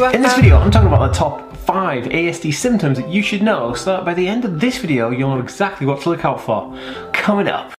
In this uh, video, I'm talking about the top 5 ASD symptoms that you should know so that by the end of this video, you'll know exactly what to look out for. Coming up.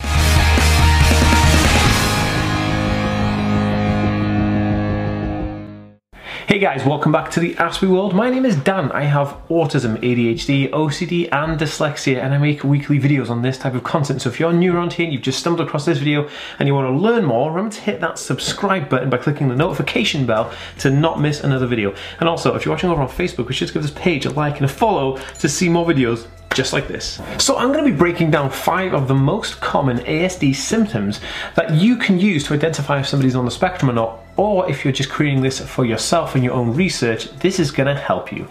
Hey guys, welcome back to the Aspie World. My name is Dan. I have autism, ADHD, OCD and dyslexia and I make weekly videos on this type of content. So if you're new around here and you've just stumbled across this video and you want to learn more, remember to hit that subscribe button by clicking the notification bell to not miss another video. And also, if you're watching over on Facebook, we should just give this page a like and a follow to see more videos just like this. So I'm going to be breaking down five of the most common ASD symptoms that you can use to identify if somebody's on the spectrum or not or if you're just creating this for yourself and your own research, this is gonna help you.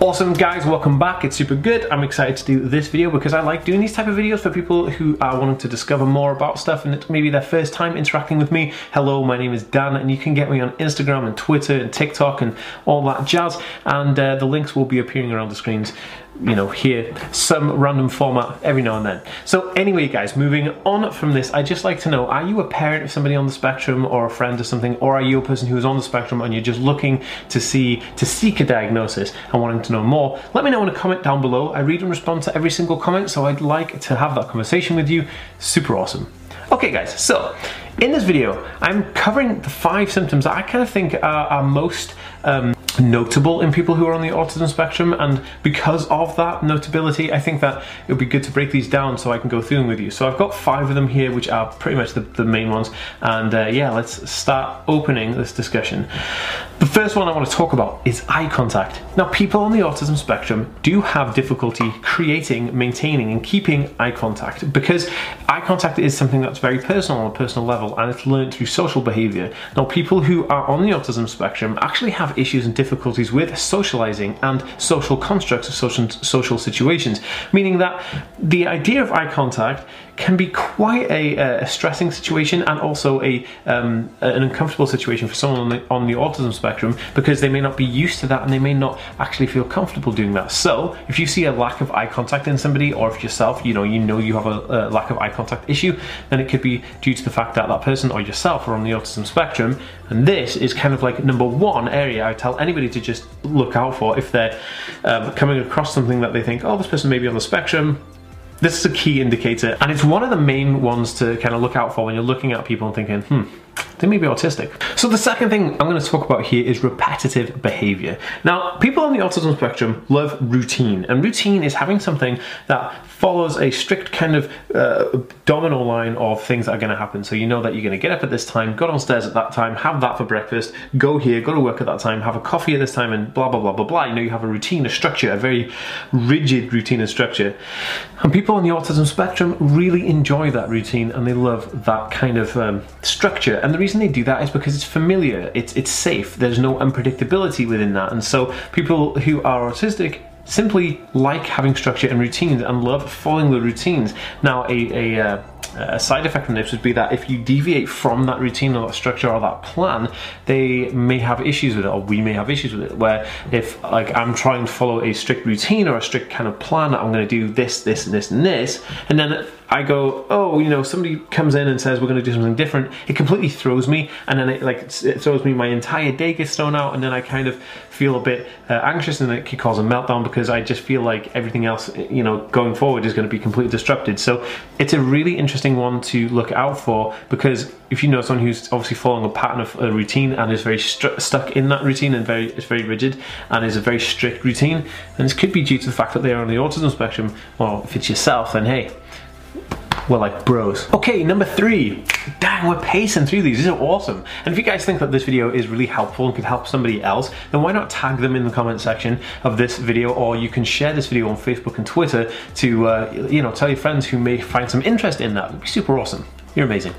Awesome guys, welcome back. It's super good. I'm excited to do this video because I like doing these type of videos for people who are wanting to discover more about stuff and it's maybe their first time interacting with me. Hello, my name is Dan and you can get me on Instagram and Twitter and TikTok and all that jazz and uh, the links will be appearing around the screens you know, here, some random format every now and then. So anyway, guys, moving on from this, I'd just like to know, are you a parent of somebody on the spectrum or a friend or something, or are you a person who is on the spectrum and you're just looking to see, to seek a diagnosis and wanting to know more? Let me know in a comment down below. I read and respond to every single comment, so I'd like to have that conversation with you. Super awesome. Okay guys, so in this video, I'm covering the five symptoms that I kind of think are, are most um, notable in people who are on the autism spectrum and because of that notability I think that it would be good to break these down so I can go through them with you. So I've got five of them here which are pretty much the, the main ones and uh, yeah let's start opening this discussion. The first one I want to talk about is eye contact. Now people on the autism spectrum do have difficulty creating, maintaining and keeping eye contact because eye contact is something that's very personal on a personal level and it's learned through social behavior. Now people who are on the autism spectrum actually have issues and difficulties with socializing and social constructs of social, social situations, meaning that the idea of eye contact can be quite a, a stressing situation and also a um, an uncomfortable situation for someone on the, on the autism spectrum because they may not be used to that and they may not actually feel comfortable doing that. So if you see a lack of eye contact in somebody or if yourself, you know, you know you have a, a lack of eye contact issue, then it could be due to the fact that that person or yourself are on the autism spectrum. And this is kind of like number one area I tell anybody to just look out for if they're um, coming across something that they think, oh, this person may be on the spectrum, this is a key indicator, and it's one of the main ones to kind of look out for when you're looking at people and thinking, hmm, they may be autistic. So the second thing I'm going to talk about here is repetitive behavior. Now, people on the autism spectrum love routine, and routine is having something that follows a strict kind of uh, domino line of things that are going to happen. So you know that you're going to get up at this time, go downstairs at that time, have that for breakfast, go here, go to work at that time, have a coffee at this time, and blah blah blah blah blah. You know, you have a routine, a structure, a very rigid routine and structure. And people on the autism spectrum really enjoy that routine and they love that kind of um, structure. And the reason they do that is because it's familiar, it's it's safe. There's no unpredictability within that, and so people who are autistic simply like having structure and routines and love following the routines. Now, a, a, uh, a side effect from this would be that if you deviate from that routine or that structure or that plan, they may have issues with it, or we may have issues with it. Where if like I'm trying to follow a strict routine or a strict kind of plan, I'm going to do this, this, and this, and this, and then I go, oh, you know, somebody comes in and says we're going to do something different. It completely throws me, and then it like it throws me. My entire day gets thrown out, and then I kind of feel a bit uh, anxious, and it can cause a meltdown because I just feel like everything else, you know, going forward is going to be completely disrupted. So it's a really interesting one to look out for because if you know someone who's obviously following a pattern of a routine and is very stuck in that routine and very is very rigid and is a very strict routine, then this could be due to the fact that they are on the autism spectrum. Or if it's yourself, then hey we're like bros. Okay, number three. Dang, we're pacing through these. These are awesome. And if you guys think that this video is really helpful and could help somebody else, then why not tag them in the comment section of this video, or you can share this video on Facebook and Twitter to, uh, you know, tell your friends who may find some interest in that. It'd be super awesome. You're amazing.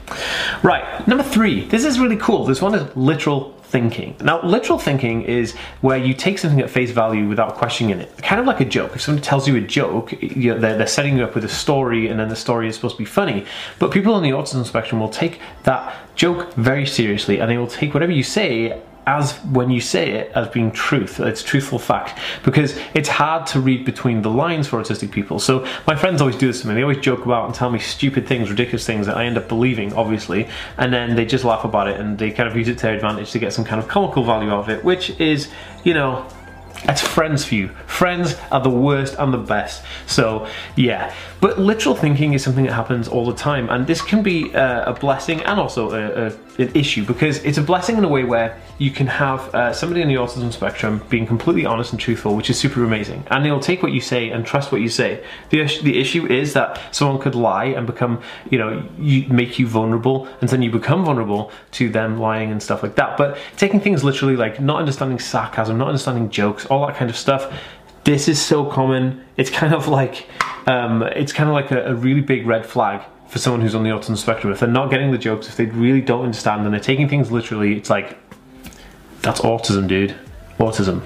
Right, number three. This is really cool. This one is literal thinking. Now, literal thinking is where you take something at face value without questioning it. Kind of like a joke. If someone tells you a joke, you they're, they're setting you up with a story and then the story is supposed to be funny. But people on the autism spectrum will take that joke very seriously and they will take whatever you say as when you say it as being truth. It's truthful fact because it's hard to read between the lines for autistic people. So my friends always do this to me. They always joke about and tell me stupid things, ridiculous things that I end up believing, obviously, and then they just laugh about it and they kind of use it to their advantage to get some kind of comical value out of it, which is, you know, that's friends for you. Friends are the worst and the best. So, yeah. But literal thinking is something that happens all the time, and this can be uh, a blessing and also a, a, an issue because it's a blessing in a way where you can have uh, somebody in the autism spectrum being completely honest and truthful, which is super amazing, and they'll take what you say and trust what you say. The, the issue is that someone could lie and become, you know, you make you vulnerable, and then you become vulnerable to them lying and stuff like that. But taking things literally, like not understanding sarcasm, not understanding jokes, all that kind of stuff, this is so common. It's kind of like um, it's kind of like a, a really big red flag for someone who's on the autism spectrum. If they're not getting the jokes, if they really don't understand and they're taking things literally, it's like, that's autism, dude. Autism.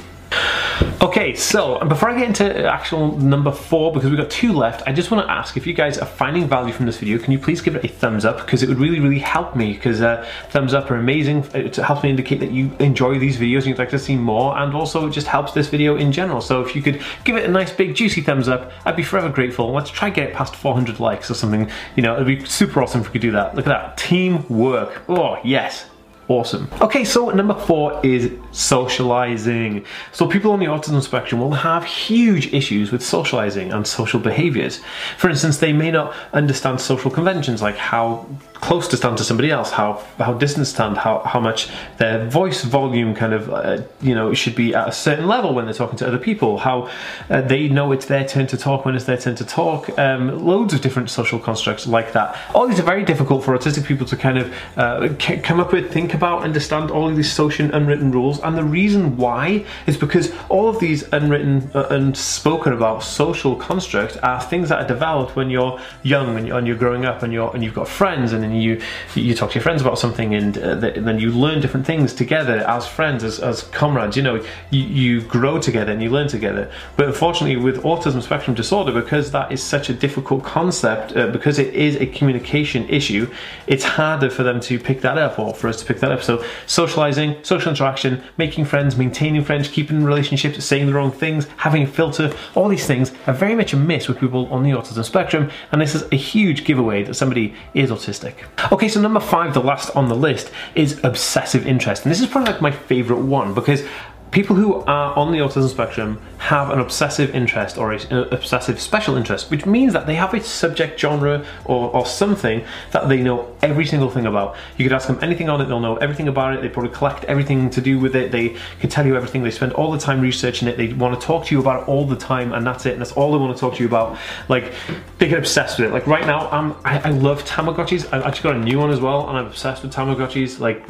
Okay, so before I get into actual number four, because we've got two left, I just want to ask if you guys are finding value from this video, can you please give it a thumbs up? Because it would really, really help me, because uh, thumbs up are amazing. It helps me indicate that you enjoy these videos and you'd like to see more, and also it just helps this video in general. So if you could give it a nice big juicy thumbs up, I'd be forever grateful. Let's try get it past 400 likes or something. You know, it'd be super awesome if we could do that. Look at that, teamwork. Oh, yes awesome. Okay, so number four is socializing. So people on the autism spectrum will have huge issues with socializing and social behaviors. For instance, they may not understand social conventions like how close to stand to somebody else, how how distant stand, how how much their voice volume kind of uh, you know should be at a certain level when they're talking to other people, how uh, they know it's their turn to talk when it's their turn to talk. Um, loads of different social constructs like that. All these are very difficult for autistic people to kind of uh, come up with, think about, understand all of these social unwritten rules. And the reason why is because all of these unwritten uh, and spoken about social constructs are things that are developed when you're young and you're, and you're growing up and you're and you've got friends and and you you talk to your friends about something and, uh, then you learn different things together as friends as, as comrades. You know you, you grow together and you learn together. But unfortunately with autism spectrum disorder because that is such a difficult concept uh, because it is a communication issue it's harder for them to pick that up or for us to pick that up. So socializing social interaction making friends maintaining friends keeping relationships saying the wrong things having a filter all these things are very much a miss with people on the autism spectrum. And this is a huge giveaway that somebody is autistic Okay, so number five, the last on the list, is obsessive interest. And this is probably like my favorite one because people who are on the autism spectrum have an obsessive interest or an obsessive special interest, which means that they have a subject genre or, or something that they know every single thing about. You could ask them anything on it, they'll know everything about it, they probably collect everything to do with it, they can tell you everything, they spend all the time researching it, they want to talk to you about it all the time, and that's it, and that's all they want to talk to you about. Like, they get obsessed with it. Like, right now, I'm, I, I love Tamagotchis. I've actually got a new one as well, and I'm obsessed with Tamagotchis. Like,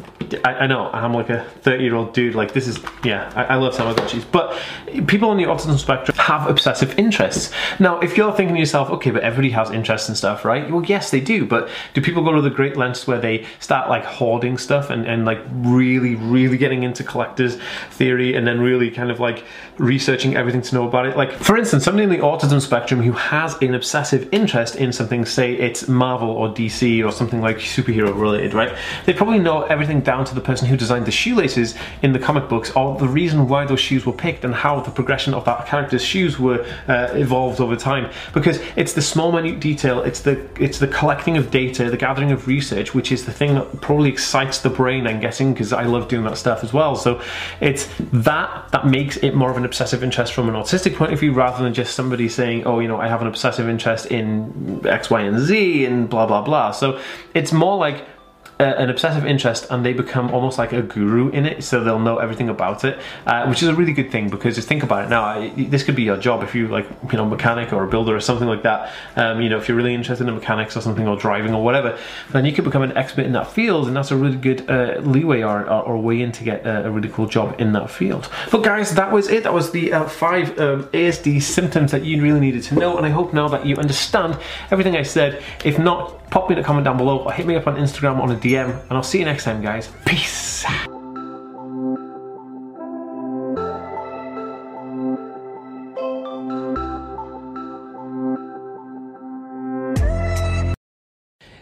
I, I know, I'm like a 30 year old dude, like, this is, yeah, I, I love Tamagotchis, but people on the autism spectrum have obsessive interests. Now, if you're thinking to yourself, okay, but everybody has interests and stuff, right? Well, yes, they do, but do people go to the great lengths where they start like hoarding stuff and, and like really, really getting into collector's theory and then really kind of like researching everything to know about it? Like, for instance, somebody in the autism spectrum who has an obsessive interest in something, say it's Marvel or DC or something like superhero related, right? They probably know everything down to the person who designed the shoelaces in the comic books or the reason why those shoes were picked and how the progression of that character's shoes were uh, evolved over time. Because it's the small minute detail, it's the it's the collecting of data, the gathering of research, which is the thing that probably excites the brain. I'm guessing because I love doing that stuff as well. So it's that that makes it more of an obsessive interest from an autistic point of view, rather than just somebody saying, "Oh, you know, I have an obsessive interest in X, Y, and Z," and blah blah blah. So it's more like an obsessive interest and they become almost like a guru in it so they'll know everything about it uh, which is a really good thing because just think about it. Now I, this could be your job if you like you know mechanic or a builder or something like that. Um, you know if you're really interested in mechanics or something or driving or whatever then you could become an expert in that field and that's a really good uh, leeway or, or, or, way in to get a, a, really cool job in that field. But guys that was it. That was the uh, five um, ASD symptoms that you really needed to know and I hope now that you understand everything I said. If not pop me in a comment down below or hit me up on Instagram on a DM and I'll see you next time guys. Peace!